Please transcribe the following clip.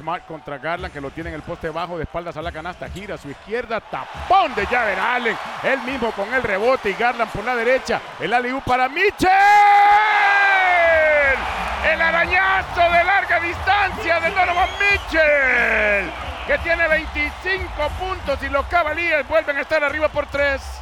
Smart contra Garland, que lo tiene en el poste bajo, de espaldas a la canasta, gira a su izquierda, tapón de Javer Allen, él mismo con el rebote y Garland por la derecha, el aliú para Mitchell. El arañazo de larga distancia de Donovan Mitchell, que tiene 25 puntos y los Cavaliers vuelven a estar arriba por tres.